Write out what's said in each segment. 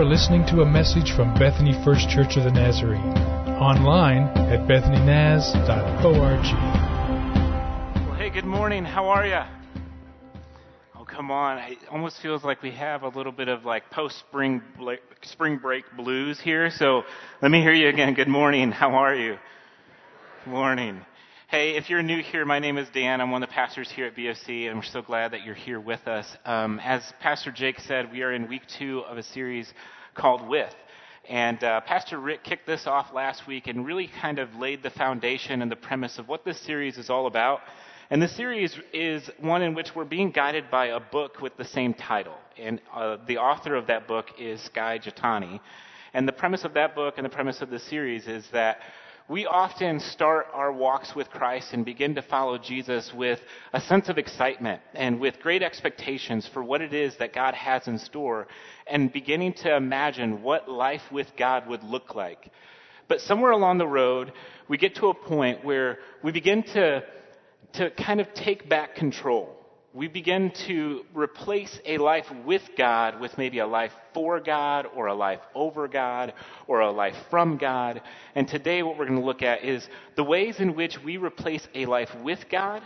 are listening to a message from Bethany First Church of the Nazarene, online at bethanynaz.org. Well, hey, good morning. How are you? Oh, come on. It almost feels like we have a little bit of like post spring spring break blues here. So let me hear you again. Good morning. How are you? Morning. Hey, if you're new here, my name is Dan. I'm one of the pastors here at BFC, and we're so glad that you're here with us. Um, as Pastor Jake said, we are in week two of a series called With. And uh, Pastor Rick kicked this off last week and really kind of laid the foundation and the premise of what this series is all about. And the series is one in which we're being guided by a book with the same title. And uh, the author of that book is Skye Jethani. And the premise of that book and the premise of the series is that we often start our walks with Christ and begin to follow Jesus with a sense of excitement and with great expectations for what it is that God has in store and beginning to imagine what life with God would look like. But somewhere along the road, we get to a point where we begin to, to kind of take back control we begin to replace a life with God with maybe a life for God or a life over God or a life from God. And today, what we're going to look at is the ways in which we replace a life with God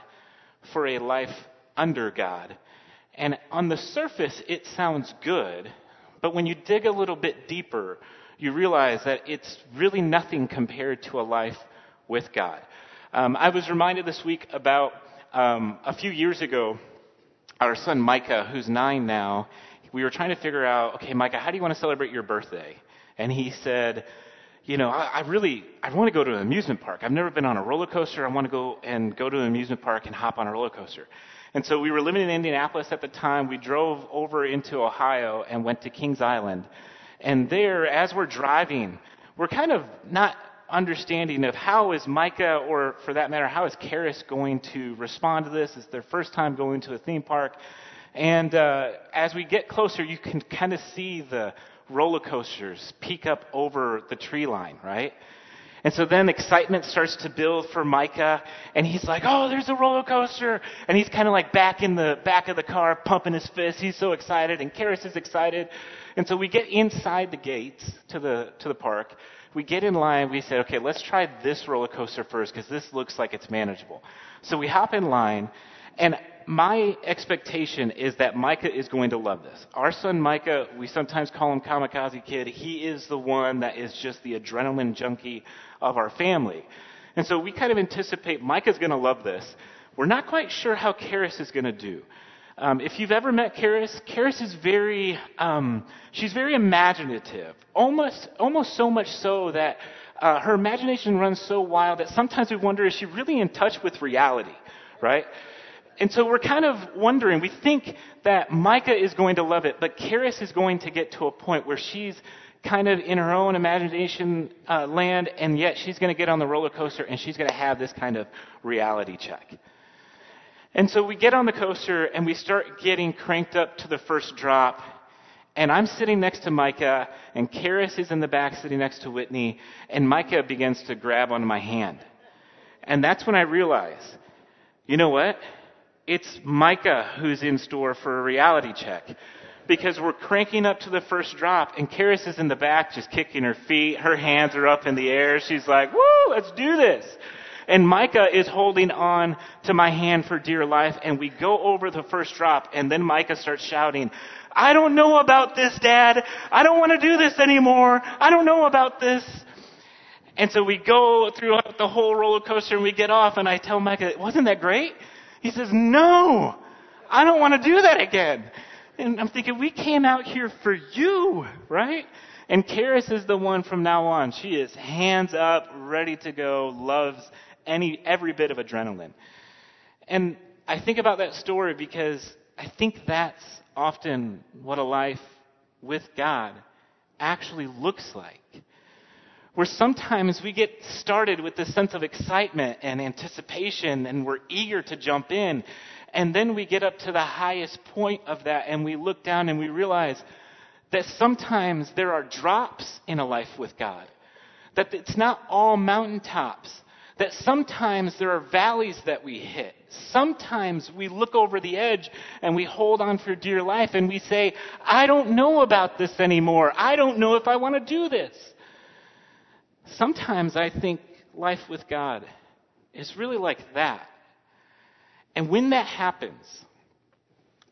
for a life under God. And on the surface, it sounds good, but when you dig a little bit deeper, you realize that it's really nothing compared to a life with God. Um, I was reminded this week about um, a few years ago our son Micah, who's nine now, we were trying to figure out, okay, Micah, how do you want to celebrate your birthday? And he said, you know, I, I really, I want to go to an amusement park. I've never been on a roller coaster. I want to go and go to an amusement park and hop on a roller coaster. And so we were living in Indianapolis at the time. We drove over into Ohio and went to Kings Island. And there, as we're driving, we're kind of not understanding of how is Micah, or for that matter, how is Karis going to respond to this? It's their first time going to a theme park. And uh, as we get closer, you can kind of see the roller coasters peek up over the tree line, right? And so then excitement starts to build for Micah, and he's like, "Oh, there's a roller coaster!" And he's kind of like back in the back of the car, pumping his fist. He's so excited, and Karis is excited. And so we get inside the gates to the to the park, we get in line, we say, okay, let's try this roller coaster first because this looks like it's manageable. So we hop in line, and my expectation is that Micah is going to love this. Our son Micah, we sometimes call him Kamikaze Kid. He is the one that is just the adrenaline junkie of our family. And so we kind of anticipate Micah's going to love this. We're not quite sure how Karis is going to do. Um, if you've ever met Karis, Karis is very, um, she's very imaginative, almost, almost so much so that uh, her imagination runs so wild that sometimes we wonder, is she really in touch with reality, right? And so we're kind of wondering, we think that Micah is going to love it, but Karis is going to get to a point where she's kind of in her own imagination uh, land, and yet she's going to get on the roller coaster and she's going to have this kind of reality check. And so we get on the coaster and we start getting cranked up to the first drop. And I'm sitting next to Micah, and Karis is in the back sitting next to Whitney, and Micah begins to grab onto my hand. And that's when I realize, you know what? It's Micah who's in store for a reality check. Because we're cranking up to the first drop, and Karis is in the back just kicking her feet. Her hands are up in the air. She's like, woo, let's do this. And Micah is holding on to my hand for dear life. And we go over the first drop. And then Micah starts shouting, I don't know about this, Dad. I don't want to do this anymore. I don't know about this. And so we go throughout the whole roller coaster and we get off. And I tell Micah, wasn't that great? He says, no, I don't want to do that again. And I'm thinking, we came out here for you, right? And Karis is the one from now on. She is hands up, ready to go, loves any, every bit of adrenaline. And I think about that story because I think that's often what a life with God actually looks like. Where sometimes we get started with this sense of excitement and anticipation and we're eager to jump in. And then we get up to the highest point of that and we look down and we realize that sometimes there are drops in a life with God. That it's not all mountaintops That sometimes there are valleys that we hit. Sometimes we look over the edge and we hold on for dear life and we say, I don't know about this anymore. I don't know if I want to do this. Sometimes I think life with God is really like that. And when that happens,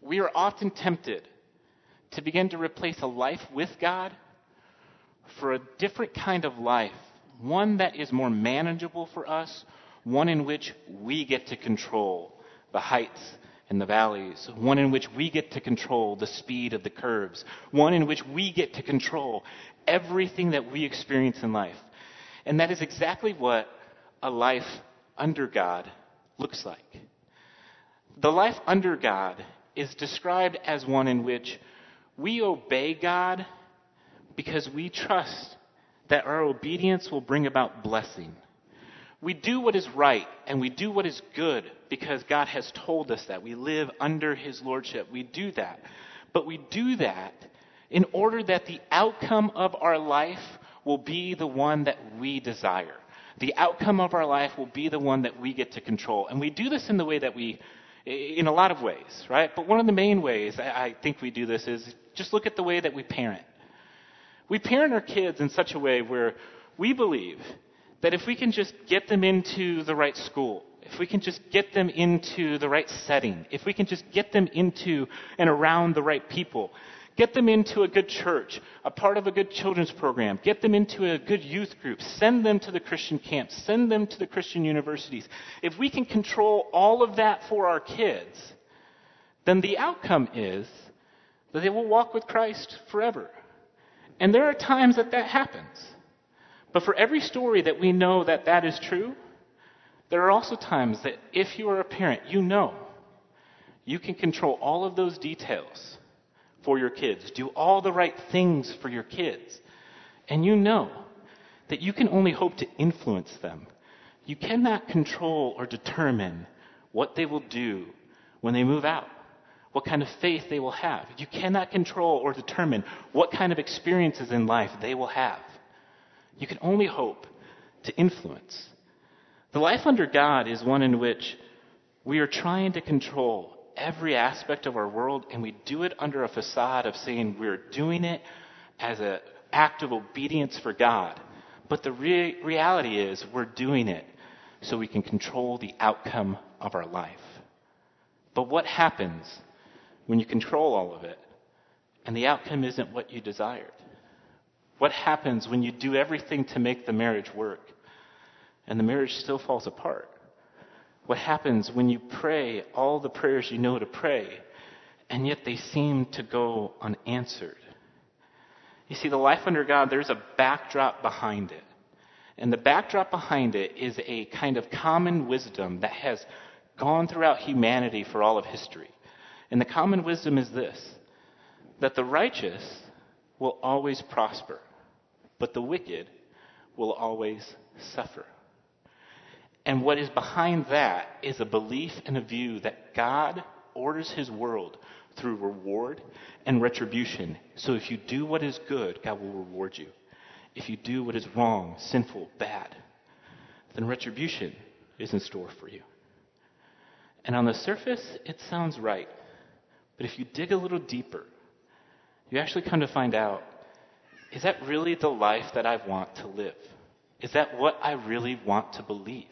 we are often tempted to begin to replace a life with God for a different kind of life, one that is more manageable for us, one in which we get to control the heights and the valleys, one in which we get to control the speed of the curves, one in which we get to control everything that we experience in life. And that is exactly what a life under God looks like. The life under God is described as one in which we obey God because we trust that our obedience will bring about blessing. We do what is right and we do what is good because God has told us that. We live under His Lordship. We do that. But we do that in order that the outcome of our life will be the one that we desire. The outcome of our life will be the one that we get to control. And we do this in the way that we, in a lot of ways, right? But one of the main ways I think we do this is just look at the way that we parent. We parent our kids in such a way where we believe that if we can just get them into the right school, if we can just get them into the right setting, if we can just get them into and around the right people, get them into a good church, a part of a good children's program, get them into a good youth group, send them to the Christian camps, send them to the Christian universities. If we can control all of that for our kids, then the outcome is that they will walk with Christ forever. And there are times that that happens. But for every story that we know that that is true, there are also times that if you are a parent, you know you can control all of those details for your kids, do all the right things for your kids, and you know that you can only hope to influence them. You cannot control or determine what they will do when they move out what kind of faith they will have. You cannot control or determine what kind of experiences in life they will have. You can only hope to influence. The life under God is one in which we are trying to control every aspect of our world, and we do it under a facade of saying we're doing it as an act of obedience for God. But the re- reality is we're doing it so we can control the outcome of our life. But what happens when you control all of it and the outcome isn't what you desired? What happens when you do everything to make the marriage work and the marriage still falls apart? What happens when you pray all the prayers you know to pray and yet they seem to go unanswered? You see, the life under God, there's a backdrop behind it. And the backdrop behind it is a kind of common wisdom that has gone throughout humanity for all of history. And the common wisdom is this that the righteous will always prosper, but the wicked will always suffer. And what is behind that is a belief and a view that God orders his world through reward and retribution. So if you do what is good, God will reward you. If you do what is wrong, sinful, bad, then retribution is in store for you. And on the surface, it sounds right. But if you dig a little deeper, you actually come to find out is that really the life that I want to live? Is that what I really want to believe?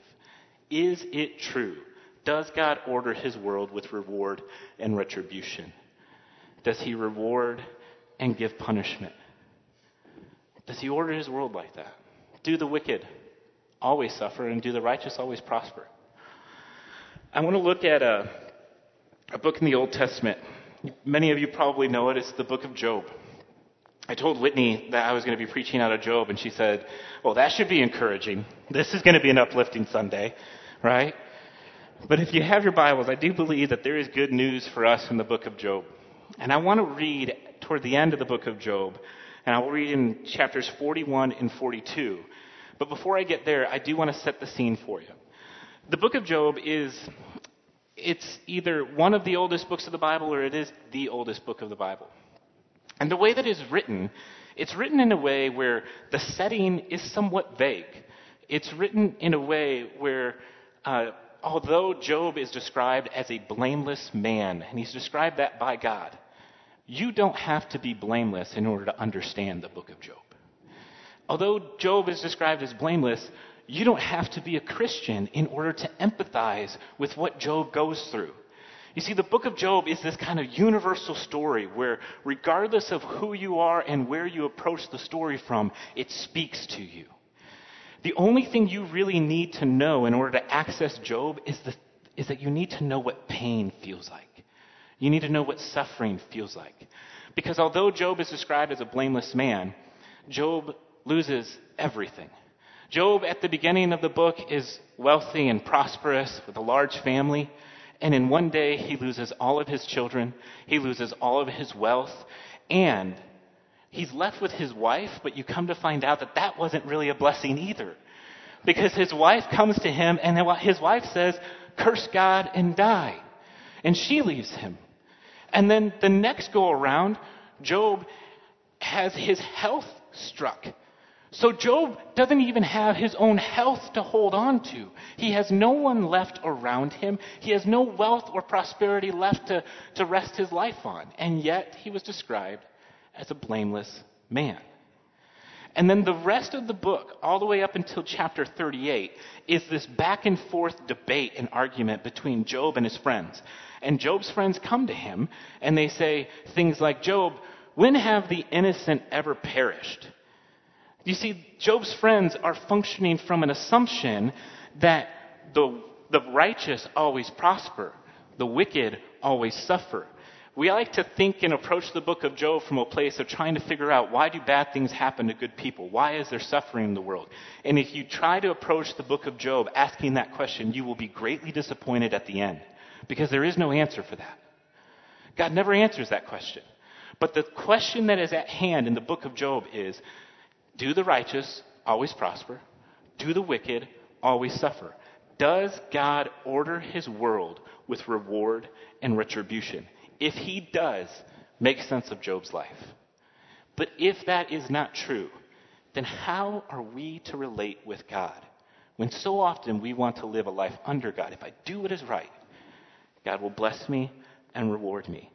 Is it true? Does God order his world with reward and retribution? Does he reward and give punishment? Does he order his world like that? Do the wicked always suffer and do the righteous always prosper? I want to look at a, a book in the Old Testament Many of you probably know it. It's the book of Job. I told Whitney that I was going to be preaching out of Job, and she said, Well, that should be encouraging. This is going to be an uplifting Sunday, right? But if you have your Bibles, I do believe that there is good news for us in the book of Job. And I want to read toward the end of the book of Job, and I will read in chapters 41 and 42. But before I get there, I do want to set the scene for you. The book of Job is it's either one of the oldest books of the Bible or it is the oldest book of the Bible. And the way that it's written, it's written in a way where the setting is somewhat vague. it's written in a way where, uh, although Job is described as a blameless man, and he's described that by God, you don't have to be blameless in order to understand the book of Job. Although Job is described as blameless, you don't have to be a Christian in order to empathize with what Job goes through. You see, the book of Job is this kind of universal story where, regardless of who you are and where you approach the story from, it speaks to you. The only thing you really need to know in order to access Job is, the, is that you need to know what pain feels like. You need to know what suffering feels like. Because although Job is described as a blameless man, Job loses everything. Job, at the beginning of the book, is wealthy and prosperous with a large family. And in one day, he loses all of his children, he loses all of his wealth, and he's left with his wife, but you come to find out that that wasn't really a blessing either. Because his wife comes to him, and his wife says, Curse God and die. And she leaves him. And then the next go around, Job has his health struck. So Job doesn't even have his own health to hold on to. He has no one left around him. He has no wealth or prosperity left to, to rest his life on. And yet he was described as a blameless man. And then the rest of the book, all the way up until chapter 38, is this back and forth debate and argument between Job and his friends. And Job's friends come to him and they say things like, Job, when have the innocent ever perished? You see, Job's friends are functioning from an assumption that the, the righteous always prosper, the wicked always suffer. We like to think and approach the book of Job from a place of trying to figure out why do bad things happen to good people? Why is there suffering in the world? And if you try to approach the book of Job asking that question, you will be greatly disappointed at the end because there is no answer for that. God never answers that question. But the question that is at hand in the book of Job is do the righteous always prosper? Do the wicked always suffer? Does God order his world with reward and retribution? If he does, make sense of Job's life. But if that is not true, then how are we to relate with God? When so often we want to live a life under God. If I do what is right, God will bless me and reward me.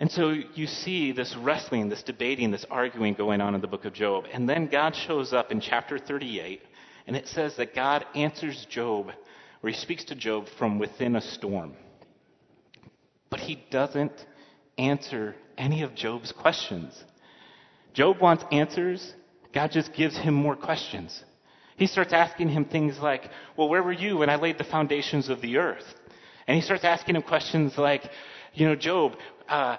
And so you see this wrestling, this debating, this arguing going on in the book of Job. And then God shows up in chapter 38, and it says that God answers Job, or he speaks to Job from within a storm. But he doesn't answer any of Job's questions. Job wants answers, God just gives him more questions. He starts asking him things like, Well, where were you when I laid the foundations of the earth? And he starts asking him questions like, You know, Job, uh,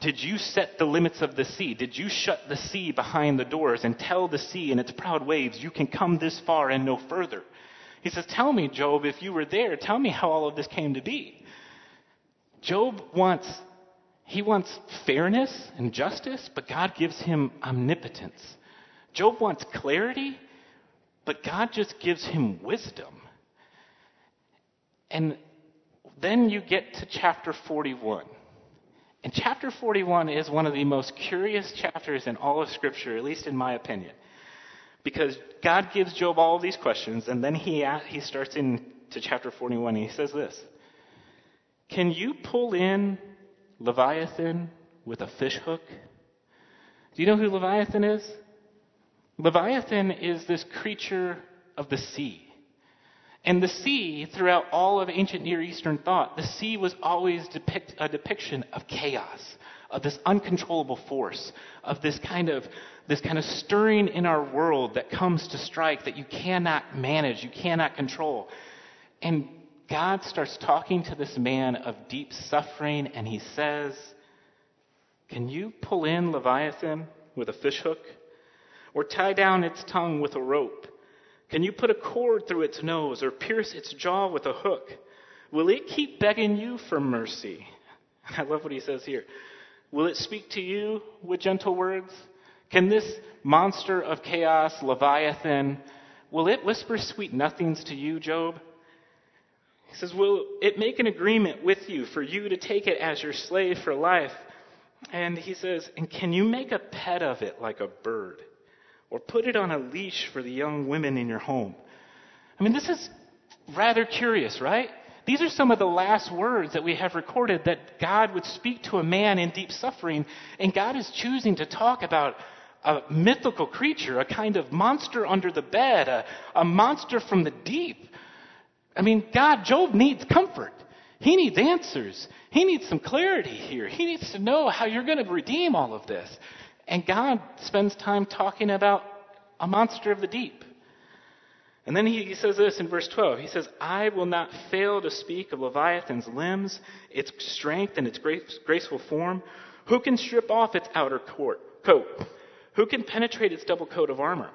did you set the limits of the sea? Did you shut the sea behind the doors and tell the sea and its proud waves, you can come this far and no further? He says, Tell me, Job, if you were there, tell me how all of this came to be. Job wants, he wants fairness and justice, but God gives him omnipotence. Job wants clarity, but God just gives him wisdom. And then you get to chapter 41. And chapter 41 is one of the most curious chapters in all of Scripture, at least in my opinion. Because God gives Job all of these questions, and then he, he starts into chapter 41, and he says this Can you pull in Leviathan with a fish hook? Do you know who Leviathan is? Leviathan is this creature of the sea. And the sea, throughout all of ancient Near Eastern thought, the sea was always depict, a depiction of chaos, of this uncontrollable force, of this kind of this kind of stirring in our world that comes to strike that you cannot manage, you cannot control. And God starts talking to this man of deep suffering, and he says, Can you pull in Leviathan with a fishhook? Or tie down its tongue with a rope? Can you put a cord through its nose or pierce its jaw with a hook? Will it keep begging you for mercy? I love what he says here. Will it speak to you with gentle words? Can this monster of chaos, Leviathan, will it whisper sweet nothings to you, Job? He says, Will it make an agreement with you for you to take it as your slave for life? And he says, And can you make a pet of it like a bird? Or put it on a leash for the young women in your home. I mean, this is rather curious, right? These are some of the last words that we have recorded that God would speak to a man in deep suffering, and God is choosing to talk about a mythical creature, a kind of monster under the bed, a, a monster from the deep. I mean, God, Job needs comfort. He needs answers. He needs some clarity here. He needs to know how you're going to redeem all of this. And God spends time talking about a monster of the deep. And then he, says this in verse 12. He says, I will not fail to speak of Leviathan's limbs, its strength, and its grace, graceful form. Who can strip off its outer court, coat? Who can penetrate its double coat of armor?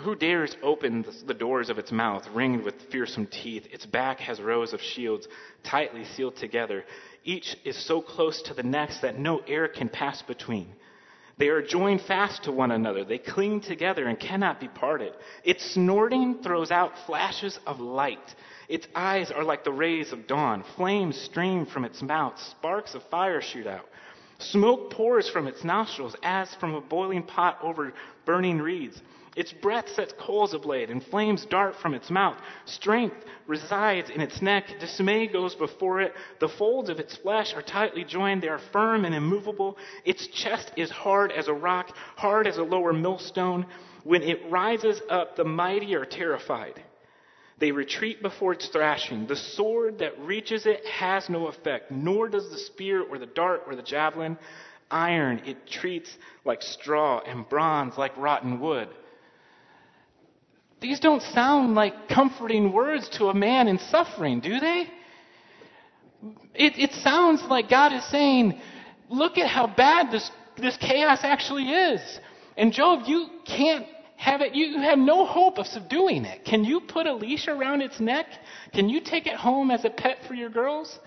Who dares open the doors of its mouth, ringed with fearsome teeth? Its back has rows of shields, tightly sealed together. Each is so close to the next that no air can pass between. They are joined fast to one another. They cling together and cannot be parted. Its snorting throws out flashes of light. Its eyes are like the rays of dawn. Flames stream from its mouth. Sparks of fire shoot out. Smoke pours from its nostrils as from a boiling pot over burning reeds. Its breath sets coals ablaze, and flames dart from its mouth. Strength resides in its neck. Dismay goes before it. The folds of its flesh are tightly joined. They are firm and immovable. Its chest is hard as a rock, hard as a lower millstone. When it rises up, the mighty are terrified. They retreat before its thrashing. The sword that reaches it has no effect, nor does the spear or the dart or the javelin. Iron it treats like straw, and bronze like rotten wood. These don't sound like comforting words to a man in suffering, do they? It, it sounds like God is saying, look at how bad this, this chaos actually is. And Job, you can't have it, you have no hope of subduing it. Can you put a leash around its neck? Can you take it home as a pet for your girls?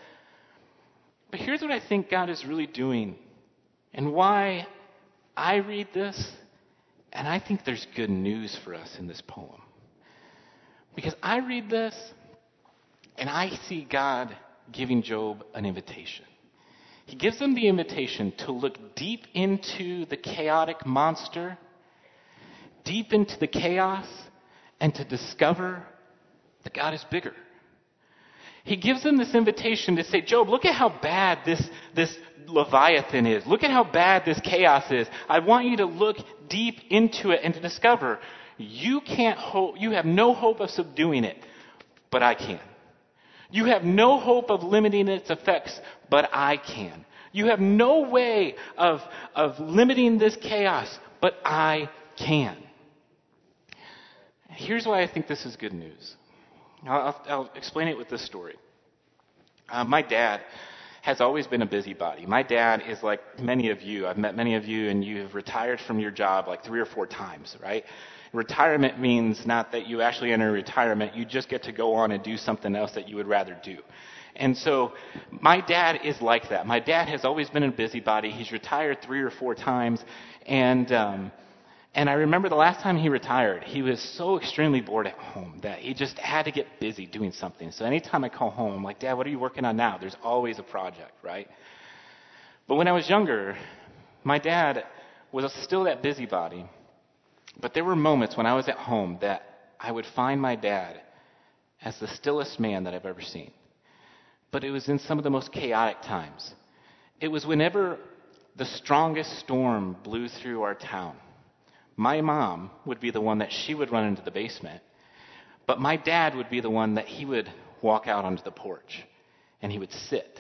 But here's what I think God is really doing, and why I read this, and I think there's good news for us in this poem. Because I read this and I see God giving Job an invitation. He gives him the invitation to look deep into the chaotic monster, deep into the chaos, and to discover that God is bigger. He gives him this invitation to say, Job, look at how bad this, this Leviathan is. Look at how bad this chaos is. I want you to look deep into it and to discover you can't hope, you have no hope of subduing it, but I can. You have no hope of limiting its effects, but I can. You have no way of, of limiting this chaos, but I can. Here's why I think this is good news. I'll, I'll explain it with this story. Uh, my dad has always been a busybody. My dad is like many of you. I've met many of you, and you have retired from your job like three or four times, right? Retirement means not that you actually enter retirement, you just get to go on and do something else that you would rather do. And so my dad is like that. My dad has always been a busybody. He's retired three or four times. And, um, and I remember the last time he retired, he was so extremely bored at home that he just had to get busy doing something. So anytime I call home, I'm like, Dad, what are you working on now? There's always a project, right? But when I was younger, my dad was still that busybody. But there were moments when I was at home that I would find my dad as the stillest man that I've ever seen. But it was in some of the most chaotic times. It was whenever the strongest storm blew through our town. My mom would be the one that she would run into the basement, but my dad would be the one that he would walk out onto the porch and he would sit.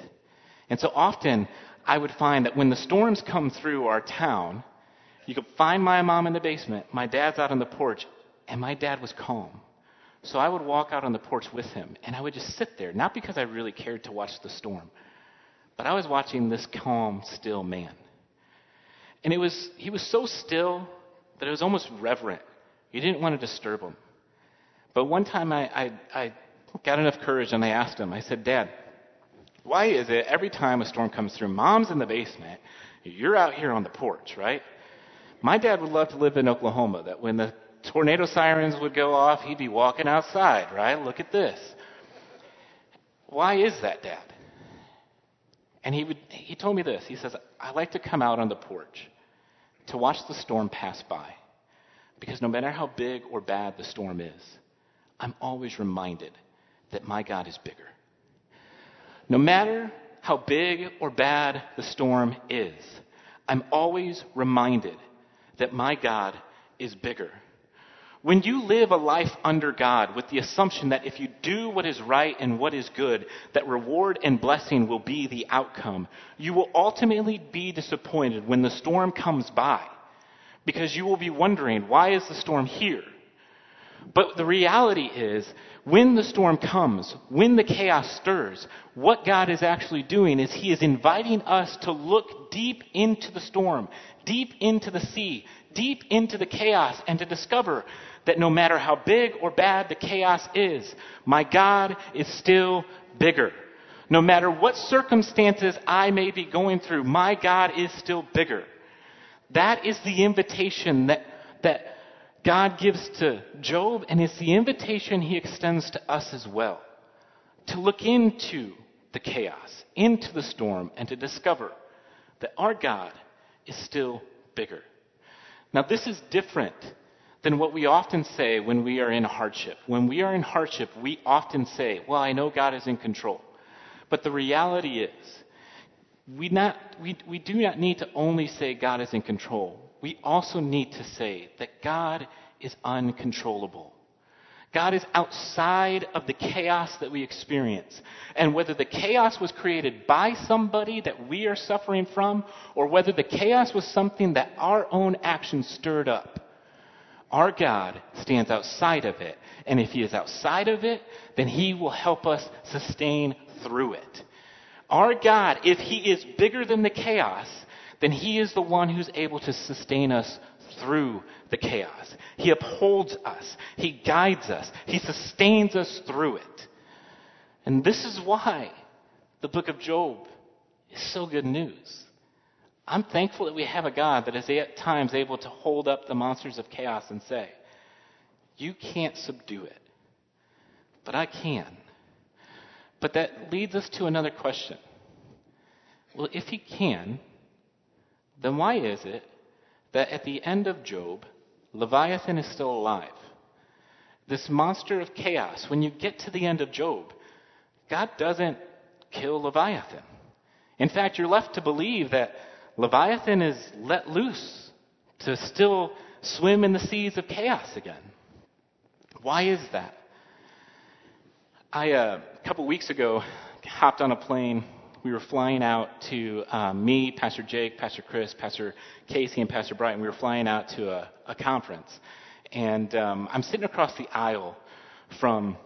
And so often I would find that when the storms come through our town, you could find my mom in the basement, my dad's out on the porch, and my dad was calm. So I would walk out on the porch with him, and I would just sit there, not because I really cared to watch the storm, but I was watching this calm, still man. And it was, he was so still that it was almost reverent. You didn't want to disturb him. But one time I, I, I got enough courage and I asked him, I said, Dad, why is it every time a storm comes through, mom's in the basement, you're out here on the porch, right? My dad would love to live in Oklahoma, that when the tornado sirens would go off, he'd be walking outside, right? Look at this. Why is that, Dad? And he, would, he told me this. He says, I like to come out on the porch to watch the storm pass by. Because no matter how big or bad the storm is, I'm always reminded that my God is bigger. No matter how big or bad the storm is, I'm always reminded that my God is bigger. When you live a life under God with the assumption that if you do what is right and what is good, that reward and blessing will be the outcome, you will ultimately be disappointed when the storm comes by because you will be wondering, why is the storm here? But the reality is, when the storm comes, when the chaos stirs, what God is actually doing is He is inviting us to look deep into the storm, deep into the sea, deep into the chaos, and to discover that no matter how big or bad the chaos is, my God is still bigger. No matter what circumstances I may be going through, my God is still bigger. That is the invitation that, that God gives to Job, and it's the invitation he extends to us as well. To look into the chaos, into the storm, and to discover that our God is still bigger. Now, this is different than what we often say when we are in hardship. When we are in hardship, we often say, Well, I know God is in control. But the reality is, we, not, we, we do not need to only say God is in control. We also need to say that God is uncontrollable. God is outside of the chaos that we experience. And whether the chaos was created by somebody that we are suffering from, or whether the chaos was something that our own actions stirred up, our God stands outside of it. And if He is outside of it, then He will help us sustain through it. Our God, if He is bigger than the chaos, then He is the one who's able to sustain us through the chaos. He upholds us. He guides us. He sustains us through it. And this is why the book of Job is so good news. I'm thankful that we have a God that is at times able to hold up the monsters of chaos and say, You can't subdue it, but I can. But that leads us to another question. Well, if he can, then why is it that at the end of Job, Leviathan is still alive? This monster of chaos, when you get to the end of Job, God doesn't kill Leviathan. In fact, you're left to believe that Leviathan is let loose to still swim in the seas of chaos again. Why is that? I, uh, a couple weeks ago, hopped on a plane. We were flying out to um, me, Pastor Jake, Pastor Chris, Pastor Casey, and Pastor Brighton. We were flying out to a, a conference. And um, I'm sitting across the aisle from,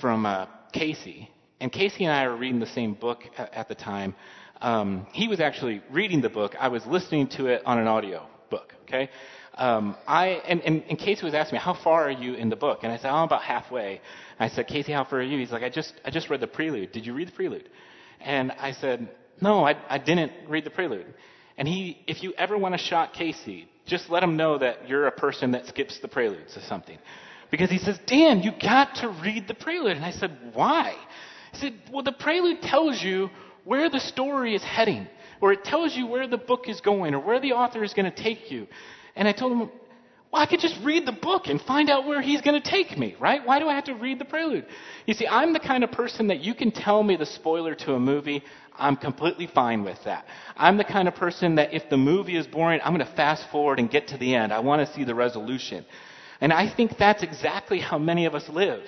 from uh, Casey. And Casey and I were reading the same book at, at the time. Um, he was actually reading the book. I was listening to it on an audio book. Okay. Um, I and, and, and Casey was asking me, "How far are you in the book?" And I said, "I'm about halfway." And I said, "Casey, how far are you?" He's like, "I just I just read the prelude. Did you read the prelude?" And I said, "No, I I didn't read the prelude." And he, if you ever want to shock Casey, just let him know that you're a person that skips the preludes or something. Because he says, Dan, you got to read the prelude. And I said, why? He said, well, the prelude tells you where the story is heading, or it tells you where the book is going, or where the author is going to take you. And I told him, well, I could just read the book and find out where he's going to take me, right? Why do I have to read the prelude? You see, I'm the kind of person that you can tell me the spoiler to a movie. I'm completely fine with that. I'm the kind of person that if the movie is boring, I'm going to fast forward and get to the end. I want to see the resolution. And I think that's exactly how many of us live.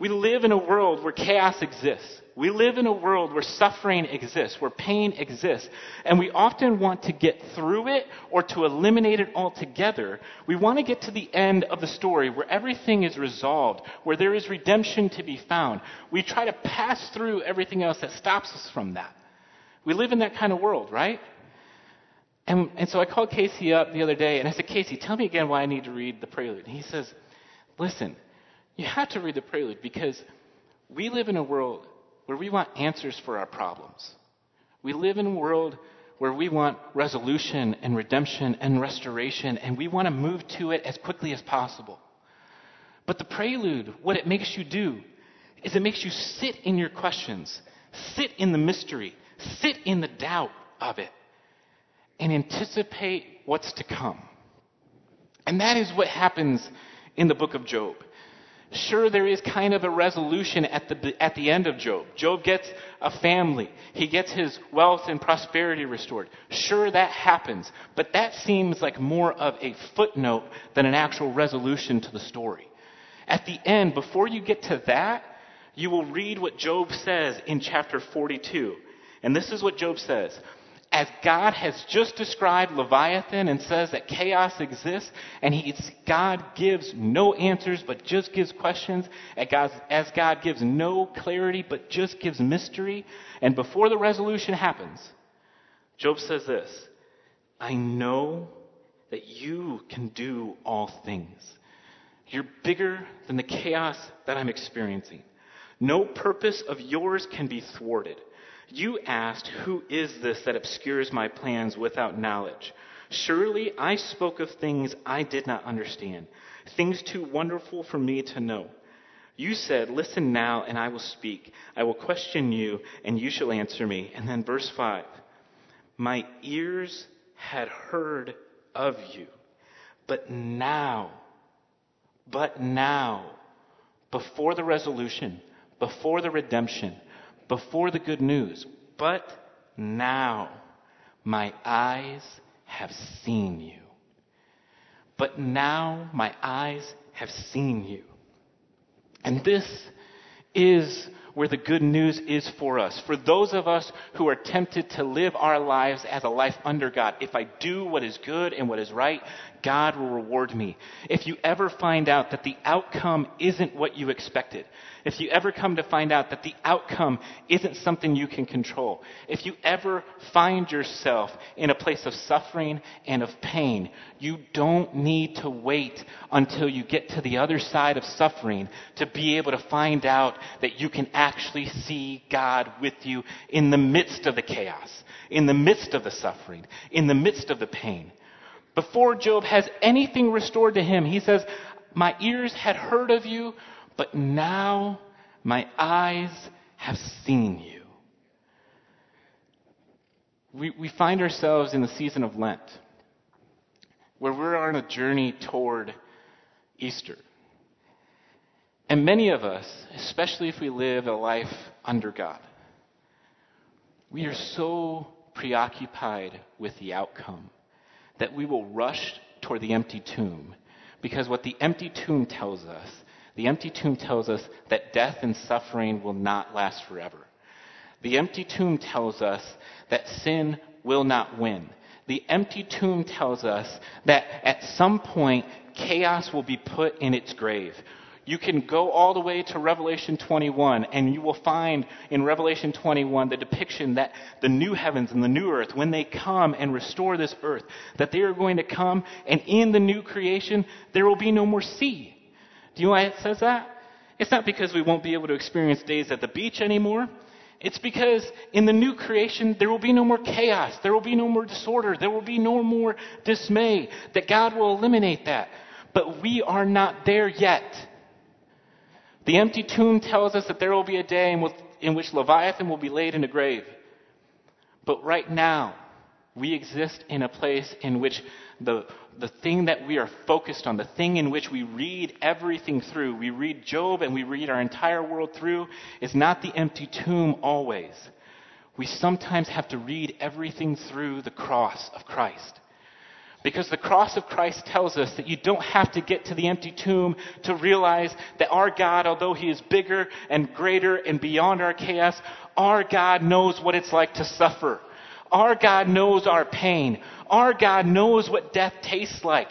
We live in a world where chaos exists. We live in a world where suffering exists, where pain exists, and we often want to get through it or to eliminate it altogether. We want to get to the end of the story where everything is resolved, where there is redemption to be found. We try to pass through everything else that stops us from that. We live in that kind of world, right? And, and so I called Casey up the other day and I said, Casey, tell me again why I need to read the prelude. And he says, Listen, you have to read the prelude because we live in a world where we want answers for our problems. We live in a world where we want resolution and redemption and restoration, and we want to move to it as quickly as possible. But the prelude, what it makes you do, is it makes you sit in your questions, sit in the mystery, sit in the doubt of it, and anticipate what's to come. And that is what happens in the book of Job. Sure, there is kind of a resolution at the, at the end of Job. Job gets a family. He gets his wealth and prosperity restored. Sure, that happens. But that seems like more of a footnote than an actual resolution to the story. At the end, before you get to that, you will read what Job says in chapter 42. And this is what Job says as God has just described Leviathan and says that chaos exists, and God gives no answers but just gives questions, as God gives no clarity but just gives mystery, and before the resolution happens, Job says this I know that you can do all things. You're bigger than the chaos that I'm experiencing. No purpose of yours can be thwarted. You asked, Who is this that obscures my plans without knowledge? Surely I spoke of things I did not understand, things too wonderful for me to know. You said, Listen now, and I will speak. I will question you, and you shall answer me. And then verse 5 My ears had heard of you, but now, but now, before the resolution, before the redemption, before the good news. But now my eyes have seen you. But now my eyes have seen you. And this is where the good news is for us. For those of us who are tempted to live our lives as a life under God, if I do what is good and what is right, God will reward me. If you ever find out that the outcome isn't what you expected, if you ever come to find out that the outcome isn't something you can control, if you ever find yourself in a place of suffering and of pain, you don't need to wait until you get to the other side of suffering to be able to find out that you can actually see God with you in the midst of the chaos, in the midst of the suffering, in the midst of the pain. Before Job has anything restored to him, he says, My ears had heard of you, but now my eyes have seen you. We, we find ourselves in the season of Lent, where we're on a journey toward Easter. And many of us, especially if we live a life under God, we are so preoccupied with the outcome that we will rush toward the empty tomb. Because what the empty tomb tells us, the empty tomb tells us that death and suffering will not last forever. The empty tomb tells us that sin will not win. The empty tomb tells us that at some point chaos will be put in its grave. You can go all the way to Revelation 21, and you will find in Revelation 21 the depiction that the new heavens and the new earth, when they come and restore this earth, that they are going to come, and in the new creation, there will be no more sea. Do you know why it says that? It's not because we won't be able to experience days at the beach anymore. It's because in the new creation, there will be no more chaos. There will be no more disorder. There will be no more dismay. That God will eliminate that. But we are not there yet. The empty tomb tells us that there will be a day in which, Leviathan will be laid in a grave. But right now, we exist in a place in which the, the thing that we are focused on, the thing in which we read everything through, we read Job and we read our entire world through, is not the empty tomb always. We sometimes have to read everything through the cross of Christ. Because the cross of Christ tells us that you don't have to get to the empty tomb to realize that our God, although He is bigger and greater and beyond our chaos, our God knows what it's like to suffer. Our God knows our pain. Our God knows what death tastes like.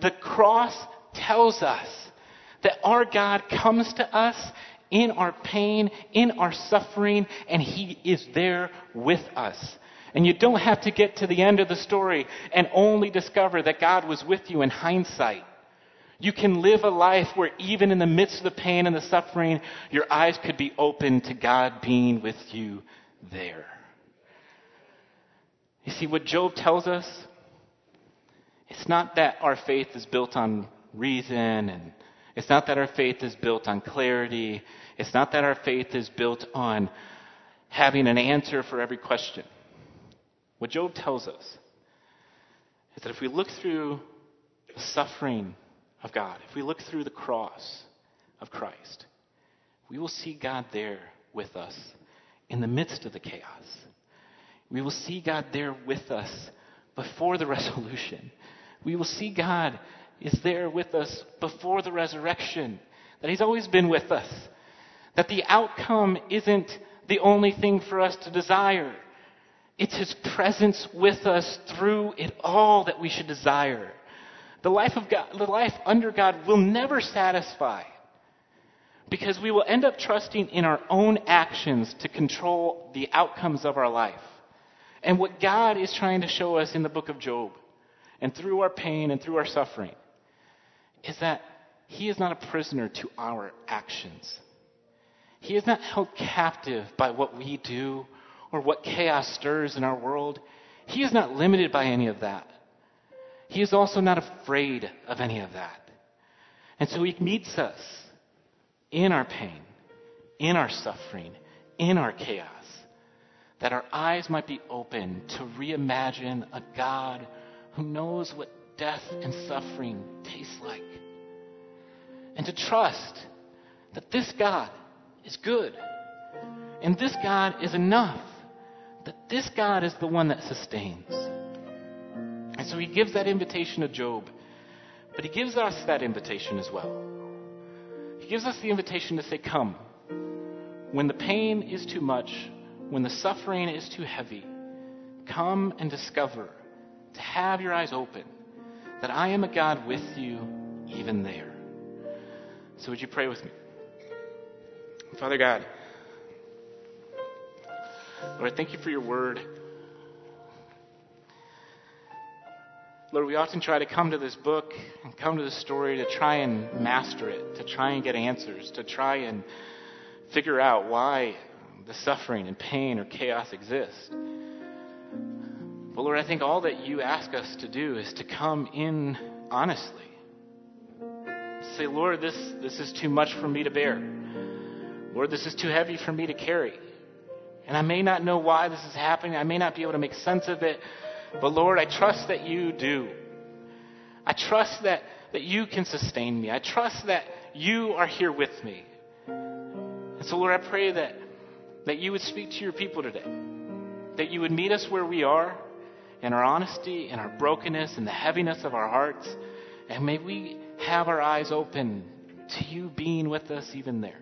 The cross tells us that our God comes to us in our pain, in our suffering, and He is there with us. And you don't have to get to the end of the story and only discover that God was with you in hindsight. You can live a life where even in the midst of the pain and the suffering, your eyes could be open to God being with you there. You see, what Job tells us, it's not that our faith is built on reason and it's not that our faith is built on clarity. It's not that our faith is built on having an answer for every question. What Job tells us is that if we look through the suffering of God, if we look through the cross of Christ, we will see God there with us in the midst of the chaos. We will see God there with us before the resolution. We will see God is there with us before the resurrection, that He's always been with us, that the outcome isn't the only thing for us to desire. It's His presence with us through it all that we should desire. The life of God, the life under God will never satisfy because we will end up trusting in our own actions to control the outcomes of our life. And what God is trying to show us in the book of Job and through our pain and through our suffering is that He is not a prisoner to our actions. He is not held captive by what we do or what chaos stirs in our world. He is not limited by any of that. He is also not afraid of any of that. And so He meets us in our pain, in our suffering, in our chaos, that our eyes might be open to reimagine a God who knows what death and suffering taste like. And to trust that this God is good. And this God is enough. That this God is the one that sustains. And so he gives that invitation to Job. But he gives us that invitation as well. He gives us the invitation to say, Come. When the pain is too much, when the suffering is too heavy, come and discover, to have your eyes open, that I am a God with you even there. So, would you pray with me? Father God, Lord, thank you for your word. Lord, we often try to come to this book and come to this story to try and master it, to try and get answers, to try and figure out why the suffering and pain or chaos exist. But Lord, I think all that you ask us to do is to come in honestly. Say, Lord, this, this is too much for me to bear. Lord, this is too heavy for me to carry. And I may not know why this is happening. I may not be able to make sense of it. But Lord, I trust that you do. I trust that, that you can sustain me. I trust that you are here with me. And so, Lord, I pray that, that you would speak to your people today. That you would meet us where we are in our honesty, in our brokenness, in the heaviness of our hearts. And may we have our eyes open to you being with us even there.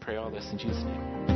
Pray all this in Jesus' name.